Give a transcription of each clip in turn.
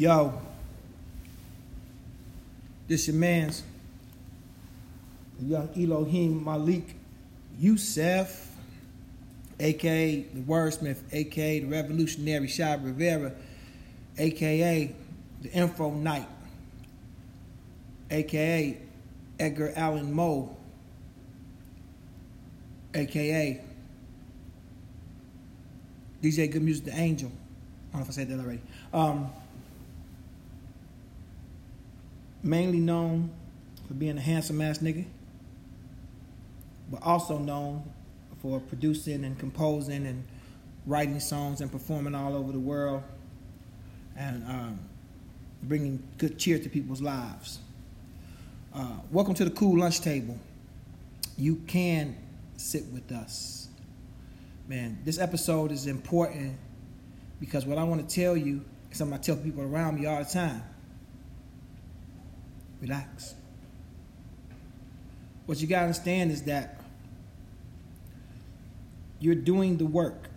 Yo, this your man's young Elohim Malik Yusef, aka the Wordsmith, aka the Revolutionary Shy Rivera, aka the Info Knight, aka Edgar Allan Moe, aka DJ Good Music the Angel. I don't know if I said that already. Um, mainly known for being a handsome ass nigga, but also known for producing and composing and writing songs and performing all over the world and um, bringing good cheer to people's lives. Uh, welcome to the Cool Lunch Table. You can sit with us. Man, this episode is important because what I want to tell you is something I tell people around me all the time. Relax. What you got to understand is that you're doing the work.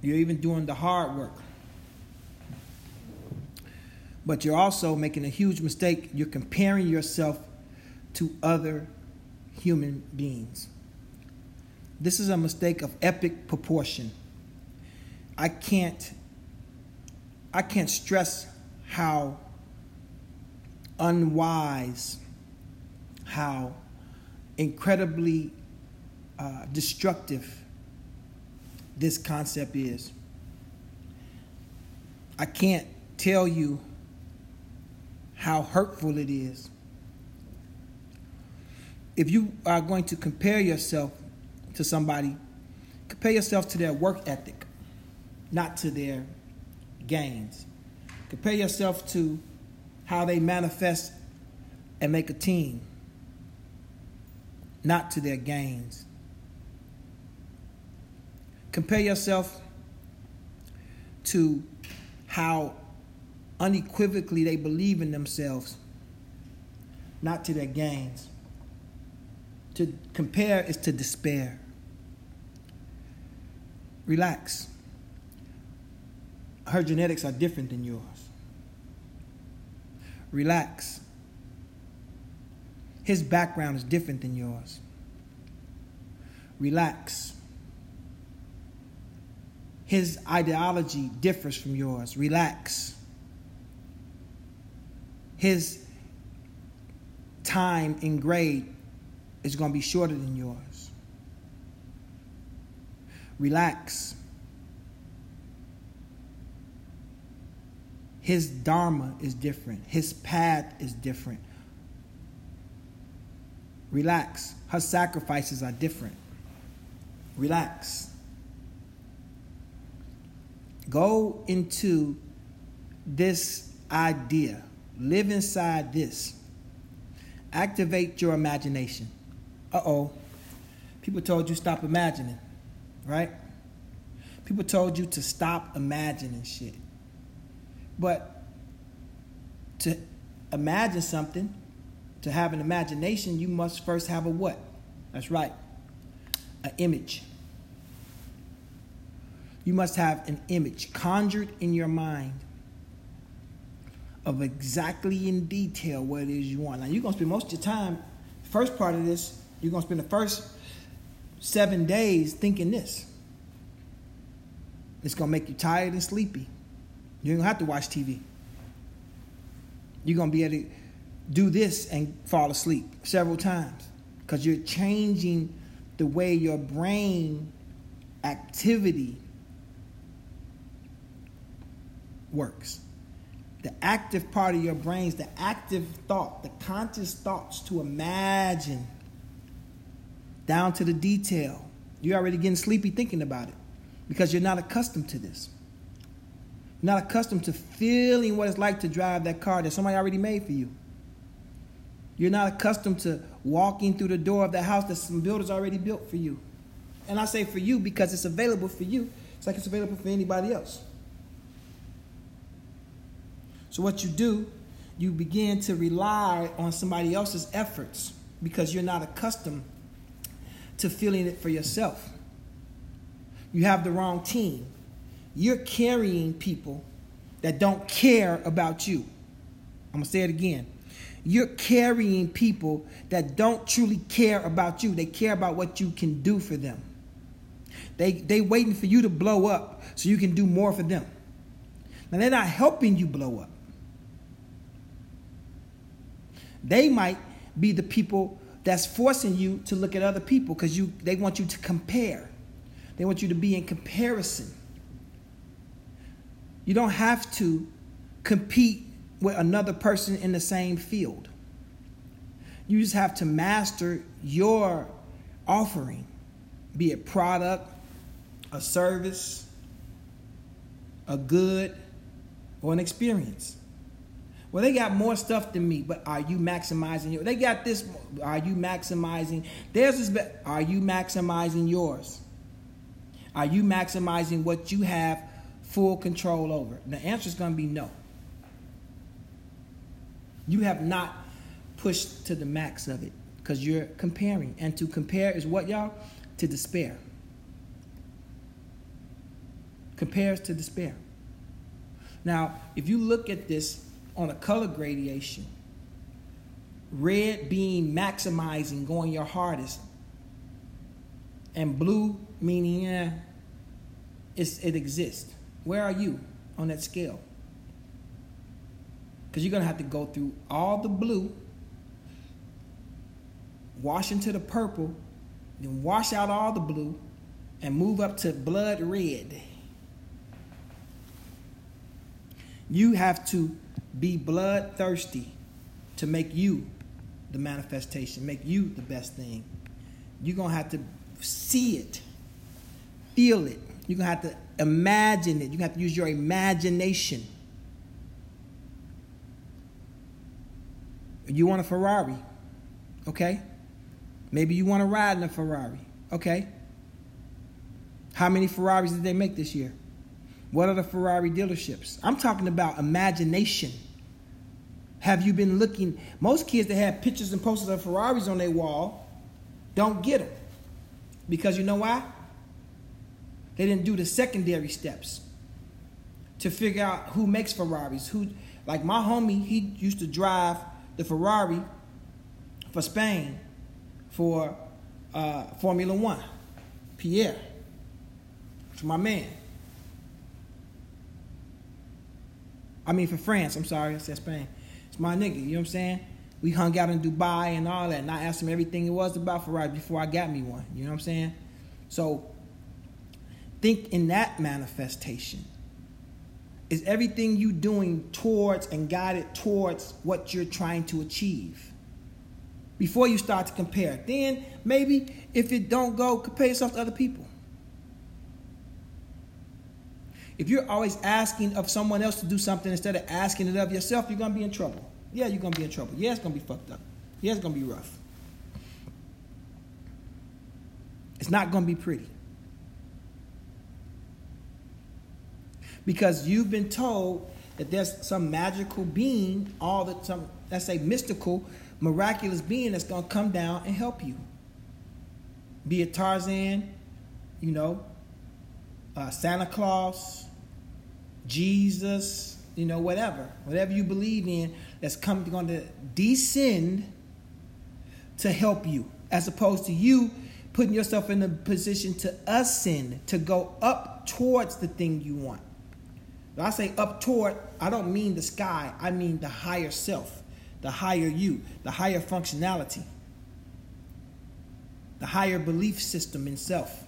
You're even doing the hard work. But you're also making a huge mistake. You're comparing yourself to other human beings. This is a mistake of epic proportion. I can't I can't stress how unwise, how incredibly uh, destructive this concept is. I can't tell you how hurtful it is. If you are going to compare yourself to somebody, compare yourself to their work ethic, not to their gains. Compare yourself to how they manifest and make a team, not to their gains. Compare yourself to how unequivocally they believe in themselves, not to their gains. To compare is to despair. Relax. Her genetics are different than yours. Relax. His background is different than yours. Relax. His ideology differs from yours. Relax. His time in grade is going to be shorter than yours. Relax. His dharma is different. His path is different. Relax. Her sacrifices are different. Relax. Go into this idea. Live inside this. Activate your imagination. Uh oh. People told you stop imagining, right? People told you to stop imagining shit. But to imagine something, to have an imagination, you must first have a what? That's right, an image. You must have an image conjured in your mind of exactly in detail what it is you want. Now, you're going to spend most of your time, first part of this, you're going to spend the first seven days thinking this. It's going to make you tired and sleepy. You're to have to watch TV. You're to be able to do this and fall asleep several times because you're changing the way your brain activity works. The active part of your brains, the active thought, the conscious thoughts to imagine down to the detail. You're already getting sleepy thinking about it because you're not accustomed to this not accustomed to feeling what it's like to drive that car that somebody already made for you. You're not accustomed to walking through the door of the house that some builders already built for you. And I say for you because it's available for you. It's like it's available for anybody else. So what you do, you begin to rely on somebody else's efforts because you're not accustomed to feeling it for yourself. You have the wrong team. You're carrying people that don't care about you. I'm going to say it again. You're carrying people that don't truly care about you. They care about what you can do for them. They they waiting for you to blow up so you can do more for them. Now they're not helping you blow up. They might be the people that's forcing you to look at other people because you they want you to compare. They want you to be in comparison. You don't have to compete with another person in the same field. You just have to master your offering, be it product, a service, a good, or an experience. Well, they got more stuff than me, but are you maximizing your? They got this. Are you maximizing? Theirs is. Are you maximizing yours? Are you maximizing what you have full control over? The answer is going to be no. You have not pushed to the max of it because you're comparing. And to compare is what, y'all? To despair. Compares to despair. Now, if you look at this on a color gradation, red being maximizing, going your hardest, and blue meaning yeah, it exists. Where are you on that scale? Because you're going to have to go through all the blue, wash into the purple, then wash out all the blue, and move up to blood red. You have to be bloodthirsty to make you the manifestation, make you the best thing. You're going to have to see it, feel it. You're going to have to imagine it. You're going to have to use your imagination You want a Ferrari, okay? Maybe you want to ride in a Ferrari, okay? How many Ferraris did they make this year? What are the Ferrari dealerships? I'm talking about imagination. Have you been looking? Most kids that have pictures and posters of Ferraris on their wall don't get them. Because you know why? They didn't do the secondary steps to figure out who makes Ferraris. Who, like my homie, he used to drive the Ferrari for Spain for uh, Formula One. Pierre. It's my man. I mean, for France. I'm sorry, I said Spain. It's my nigga. You know what I'm saying? We hung out in Dubai and all that, and I asked him everything it was about Ferrari before I got me one. You know what I'm saying? So, think in that manifestation. Is everything you doing towards and guided towards what you're trying to achieve? Before you start to compare. Then maybe if it don't go, compare yourself to other people. If you're always asking of someone else to do something instead of asking it of yourself, you're gonna be in trouble. Yeah, you're gonna be in trouble. Yeah, it's gonna be fucked up. Yeah, it's gonna be rough. It's not gonna be pretty. Because you've been told that there's some magical being, all that some let's say mystical, miraculous being that's gonna come down and help you. Be it Tarzan, you know, uh, Santa Claus, Jesus, you know, whatever, whatever you believe in, that's coming going to descend to help you, as opposed to you putting yourself in a position to ascend, to go up towards the thing you want. When I say up toward, I don't mean the sky. I mean the higher self, the higher you, the higher functionality, the higher belief system in self.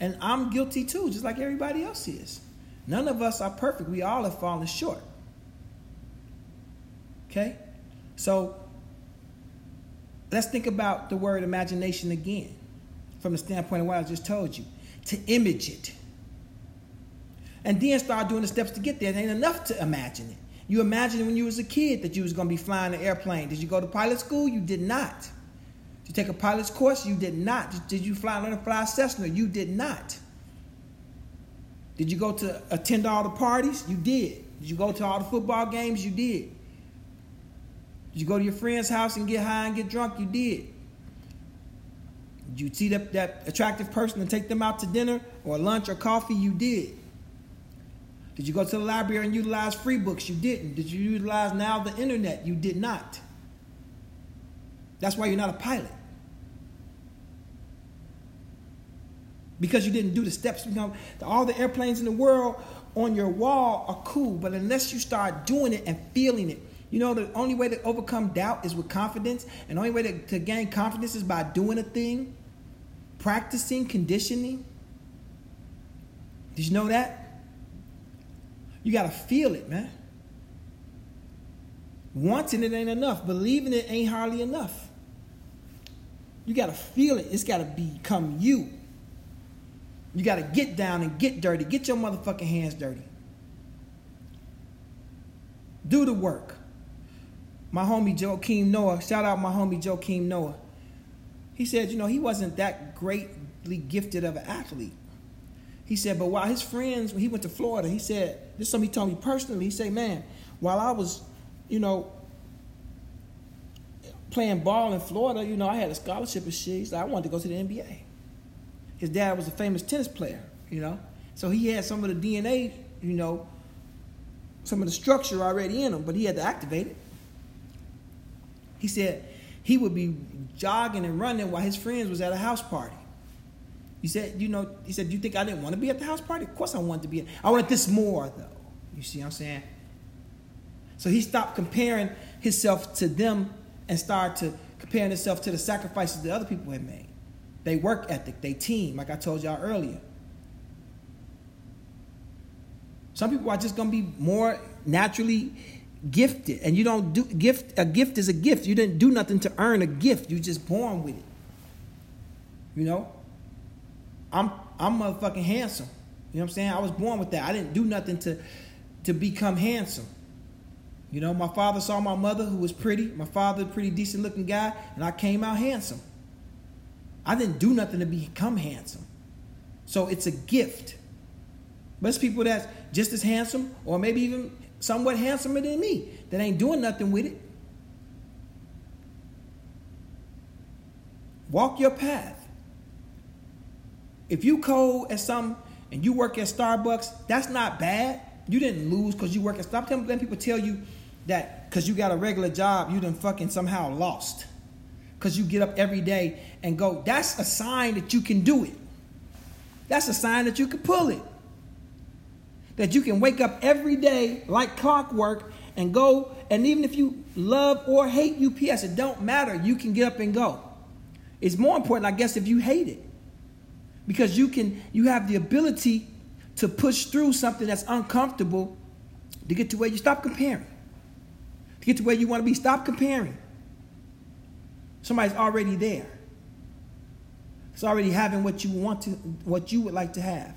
And I'm guilty too, just like everybody else is. None of us are perfect. We all have fallen short. Okay? So let's think about the word imagination again from the standpoint of what I just told you. To image it and then start doing the steps to get there. It ain't enough to imagine it. You imagined when you was a kid that you was going to be flying an airplane. Did you go to pilot school? You did not. Did you take a pilot's course? You did not. Did you fly learn to fly Cessna? You did not. Did you go to attend all the parties? You did. Did you go to all the football games? You did. Did you go to your friend's house and get high and get drunk? You did. Did you see that, that attractive person and take them out to dinner or lunch or coffee? You did. Did you go to the library and utilize free books? You didn't. Did you utilize now the internet? You did not. That's why you're not a pilot. Because you didn't do the steps. You know, all the airplanes in the world on your wall are cool, but unless you start doing it and feeling it, you know, the only way to overcome doubt is with confidence, and the only way to, to gain confidence is by doing a thing, practicing, conditioning. Did you know that? You got to feel it, man. Wanting it ain't enough. Believing it ain't hardly enough. You got to feel it. It's got to become you. You got to get down and get dirty. Get your motherfucking hands dirty. Do the work. My homie Joakim Noah, shout out my homie Joakim Noah. He said, you know, he wasn't that greatly gifted of an athlete. He said, but while his friends, when he went to Florida, he said, this is something he told me personally. He said, man, while I was, you know, playing ball in Florida, you know, I had a scholarship and shit. Said, I wanted to go to the NBA. His dad was a famous tennis player, you know. So he had some of the DNA, you know, some of the structure already in him, but he had to activate it. He said he would be jogging and running while his friends was at a house party. He said, you know, he said, you think I didn't want to be at the house party? Of course I wanted to be. At, I wanted this more though. You see what I'm saying? So he stopped comparing himself to them and started to comparing himself to the sacrifices that other people had made. They work ethic, they team, like I told y'all earlier. Some people are just gonna be more naturally gifted, and you don't do gift. A gift is a gift. You didn't do nothing to earn a gift. You just born with it. You know, I'm I'm motherfucking handsome. You know what I'm saying? I was born with that. I didn't do nothing to to become handsome. You know, my father saw my mother who was pretty. My father, pretty decent looking guy, and I came out handsome. I didn't do nothing to become handsome. So it's a gift. But it's people that's just as handsome, or maybe even somewhat handsomer than me, that ain't doing nothing with it. Walk your path. If you code at some and you work at Starbucks, that's not bad. You didn't lose because you work at Stop letting people tell you that because you got a regular job, you done fucking somehow lost. Because you get up every day and go, that's a sign that you can do it. That's a sign that you can pull it. That you can wake up every day like clockwork and go, and even if you love or hate UPS, it don't matter. You can get up and go. It's more important, I guess, if you hate it because you can you have the ability to push through something that's uncomfortable to get to where you stop comparing. To get to where you want to be stop comparing. Somebody's already there. It's already having what you want to what you would like to have.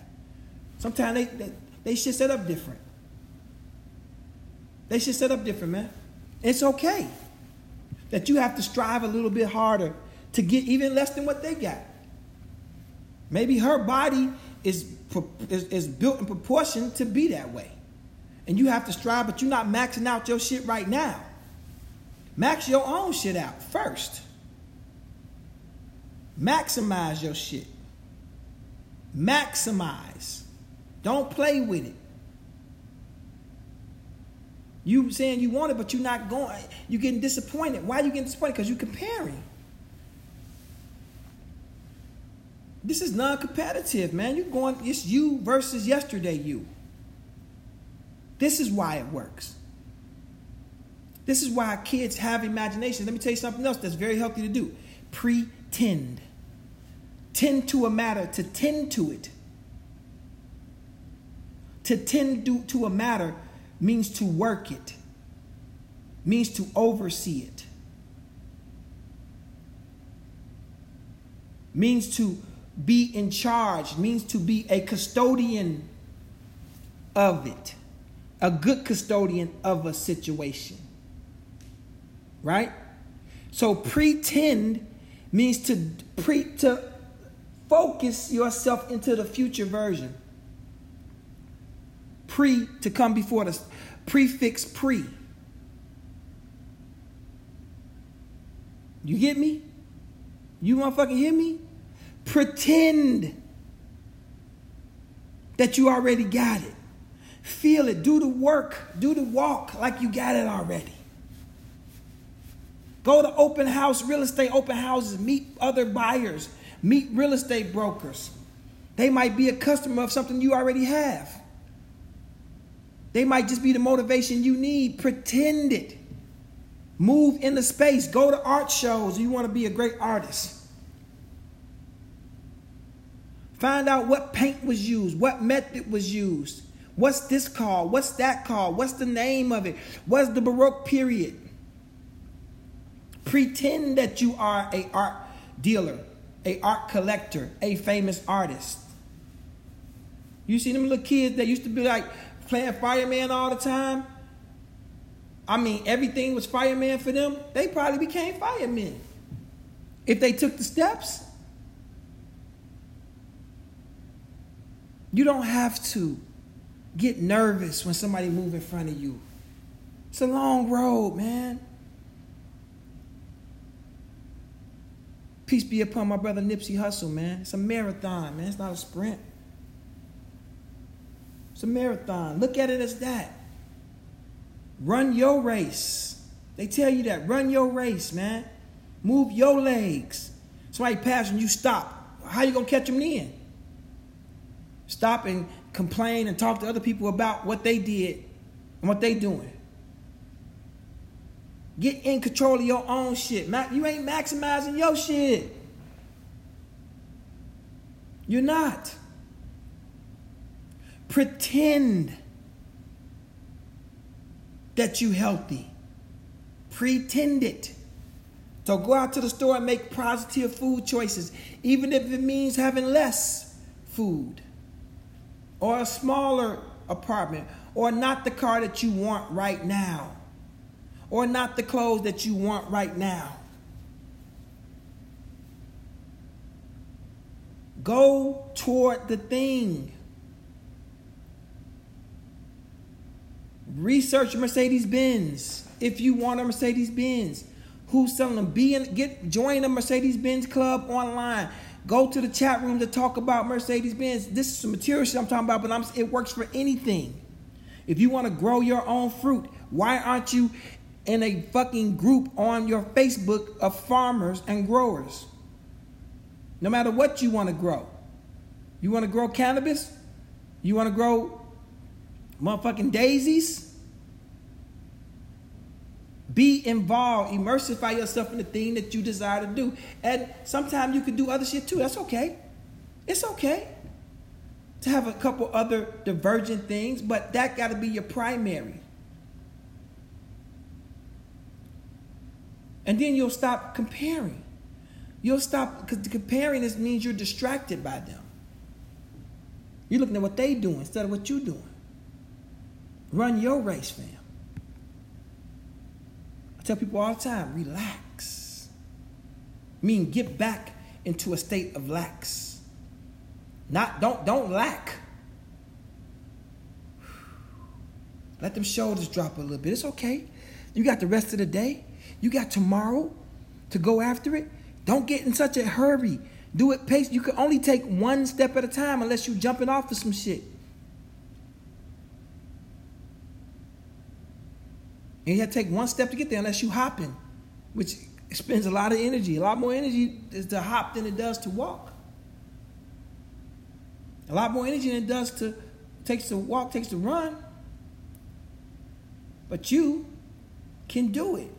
Sometimes they they, they should set up different. They should set up different man. It's okay that you have to strive a little bit harder to get even less than what they got Maybe her body is, is, is built in proportion to be that way. And you have to strive, but you're not maxing out your shit right now. Max your own shit out first. Maximize your shit. Maximize. Don't play with it. You saying you want it, but you're not going. You're getting disappointed. Why are you getting disappointed? Because you're comparing. This is non-competitive, man. You're going, it's you versus yesterday you. This is why it works. This is why kids have imagination. Let me tell you something else that's very healthy to do. Pretend. Tend to a matter, to tend to it. To tend to, to a matter means to work it, means to oversee it, means to be in charge, means to be a custodian of it, a good custodian of a situation. Right? So pretend means to pre to focus yourself into the future version. Pre to come before the prefix pre. You get me? You motherfucking hear me? Pretend that you already got it. Feel it. Do the work. Do the walk like you got it already. Go to open house, real estate open houses, meet other buyers, meet real estate brokers. They might be a customer of something you already have. They might just be the motivation you need. Pretend it. Move in the space. Go to art shows. You want to be a great artist. Find out what paint was used, what method was used. What's this called? What's that called? What's the name of it? What's the Baroque period? Pretend that you are a art dealer, a art collector, a famous artist. You see them little kids that used to be like playing fireman all the time? I mean, everything was fireman for them. They probably became firemen if they took the steps. You don't have to get nervous when somebody move in front of you. It's a long road, man. Peace be upon my brother Nipsey Hussle, man. It's a marathon, man. It's not a sprint. It's a marathon. Look at it as that. Run your race. They tell you that. Run your race, man. Move your legs. Somebody passing, you stop. How you gonna catch them then? Stop and complain and talk to other people about what they did and what they doing. Get in control of your own shit. You ain't maximizing your shit. You're not. Pretend that you healthy. Pretend it. So go out to the store and make positive food choices, even if it means having less food or a smaller apartment or not the car that you want right now or not the clothes that you want right now. Go toward the thing. Research Mercedes Benz if you want a Mercedes Benz. Who's selling them? Be in, get join the Mercedes Benz club online. Go to the chat room to talk about Mercedes Benz. This is some material shit I'm talking about, but I'm, it works for anything. If you want to grow your own fruit, why aren't you in a fucking group on your Facebook of farmers and growers. No matter what you want to grow. You want to grow cannabis? You want to grow motherfucking daisies? Be involved, immersify yourself in the thing that you desire to do. And sometimes you can do other shit too. That's okay. It's okay to have a couple other divergent things, but that got to be your primary. And then you'll stop comparing. You'll stop because comparing this means you're distracted by them. You're looking at what they doing instead of what you're doing. Run your race, fam. I tell people all the time, relax. Mean get back into a state of lax. Not don't don't lack. Let them shoulders drop a little bit. It's okay. You got the rest of the day. You got tomorrow to go after it. Don't get in such a hurry. Do it pace. You can only take one step at a time unless you're jumping off of some shit. And you have to take one step to get there unless you hopping, which spends a lot of energy. A lot more energy is to hop than it does to walk. A lot more energy than it does to takes to walk, takes to run. But you can do it.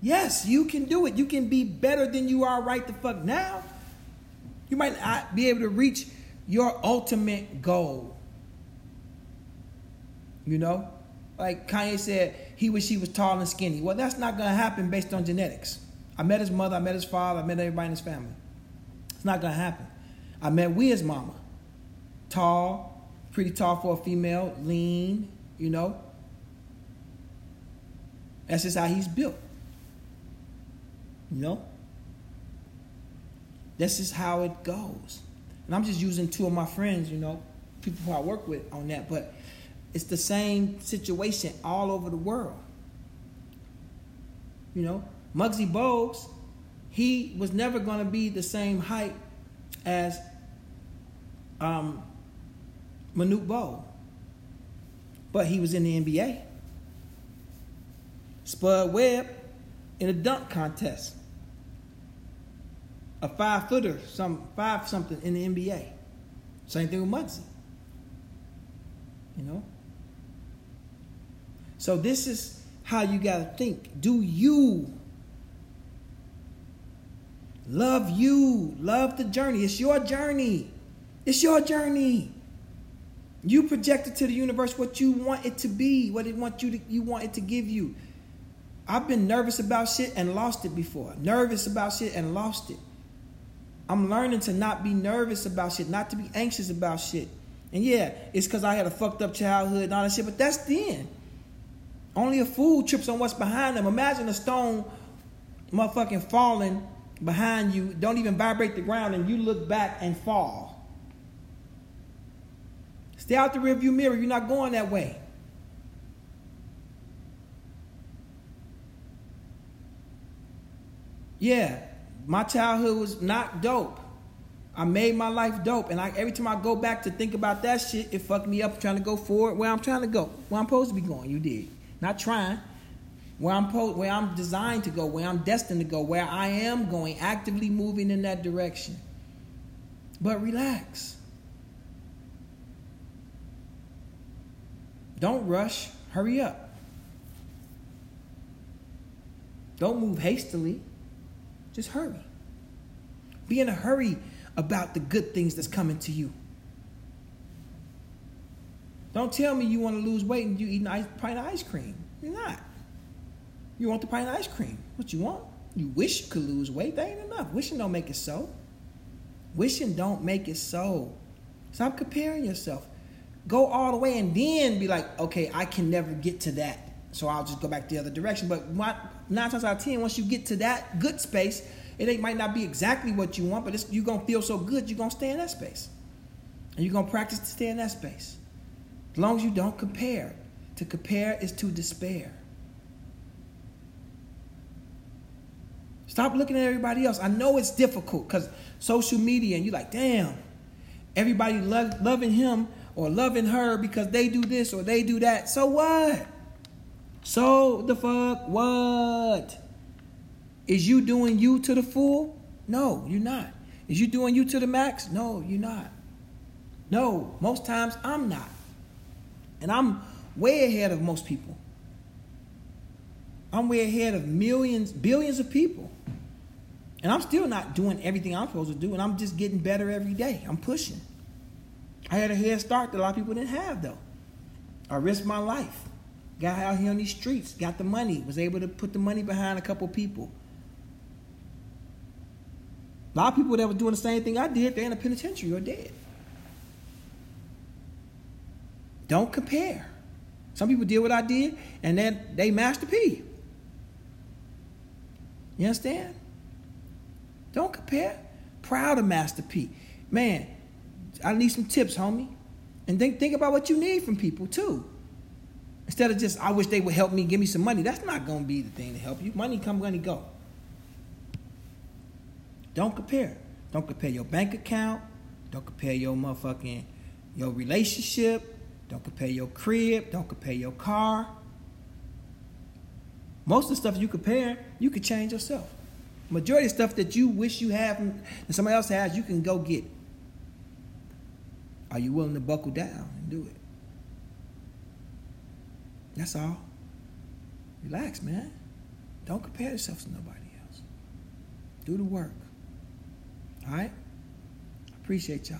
Yes, you can do it. You can be better than you are right the fuck now. You might not be able to reach your ultimate goal. You know? Like Kanye said, he wish he was tall and skinny. Well, that's not going to happen based on genetics. I met his mother, I met his father, I met everybody in his family. It's not going to happen. I met Wiz mama. Tall, pretty tall for a female, lean, you know. That's just how he's built. You know? This is how it goes. And I'm just using two of my friends, you know, people who I work with on that, but it's the same situation all over the world. You know, Muggsy Bogues, he was never going to be the same height as um, Manute Bol. but he was in the NBA. Spud Webb in a dunk contest. A five footer, some five something in the NBA. Same thing with Muggsy. You know? So this is how you gotta think. Do you love you? Love the journey. It's your journey. It's your journey. You projected to the universe what you want it to be, what it want you to you want it to give you. I've been nervous about shit and lost it before. Nervous about shit and lost it. I'm learning to not be nervous about shit, not to be anxious about shit. And yeah, it's because I had a fucked up childhood and all that shit, but that's then. Only a fool trips on what's behind them. Imagine a stone motherfucking falling behind you, don't even vibrate the ground, and you look back and fall. Stay out the rearview mirror. You're not going that way. Yeah, my childhood was not dope. I made my life dope, and I, every time I go back to think about that shit, it fucked me up trying to go forward where I'm trying to go, where I'm supposed to be going. You did not trying, where I'm po- where I'm designed to go, where I'm destined to go, where I am going, actively moving in that direction. But relax. Don't rush. Hurry up. Don't move hastily. Just hurry. Be in a hurry about the good things that's coming to you. Don't tell me you want to lose weight and you eat a pint of ice cream. You're not. You want the pint of ice cream. What you want? You wish you could lose weight. That ain't enough. Wishing don't make it so. Wishing don't make it so. Stop comparing yourself go all the way and then be like, okay, I can never get to that. So I'll just go back the other direction. But nine times out of ten, once you get to that good space, it might not be exactly what you want, but you're gonna feel so good, you're gonna stay in that space, and you're gonna practice to stay in that space. As long as you don't compare. To compare is to despair. Stop looking at everybody else. I know it's difficult because social media, and you're like, damn, everybody lo- loving him or loving her because they do this or they do that. So what? So the fuck what? Is you doing you to the full? No, you're not. Is you doing you to the max? No, you're not. No, most times I'm not. And I'm way ahead of most people. I'm way ahead of millions, billions of people. And I'm still not doing everything I'm supposed to do, and I'm just getting better every day. I'm pushing. I had a head start that a lot of people didn't have though. I risked my life. Got out here on these streets, got the money, was able to put the money behind a couple people. A lot of people that were doing the same thing I did, they're in a penitentiary or dead. Don't compare. Some people did what I did, and then they Master P. You understand? Don't compare. Proud of Master P. Man, I need some tips, homie. And think think about what you need from people too. Instead of just I wish they would help me, give me some money. That's not gonna be the thing to help you. Money come, money go. Don't compare. Don't compare your bank account. Don't compare your motherfucking your relationship. Don't compare your crib. Don't compare your car. Most of the stuff you compare, you can change yourself. Majority of stuff that you wish you have and somebody else has, you can go get. Are you willing to buckle down and do it? That's all. Relax, man. Don't compare yourself to nobody else. Do the work. All right? Appreciate y'all.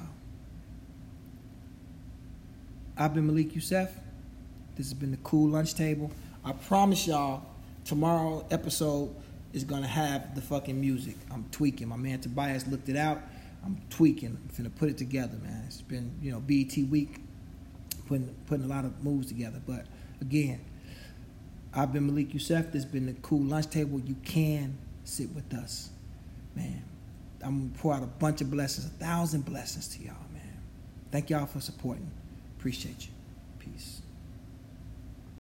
I've been Malik Yusef. This has been the Cool Lunch Table. I promise y'all, tomorrow episode is gonna have the fucking music. I'm tweaking. My man Tobias looked it out. I'm tweaking. I'm finna put it together, man. It's been, you know, BET week, putting putting a lot of moves together. But again, I've been Malik Yusef. This has been the cool lunch table. You can sit with us, man. I'm gonna pour out a bunch of blessings, a thousand blessings to y'all, man. Thank y'all for supporting. Appreciate you. Peace.